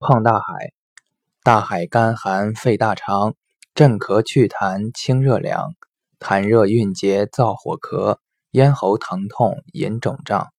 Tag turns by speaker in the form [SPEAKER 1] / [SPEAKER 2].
[SPEAKER 1] 胖大海，大海干寒肺大肠，镇咳祛痰清热凉，痰热蕴结燥火咳，咽喉疼痛隐肿胀。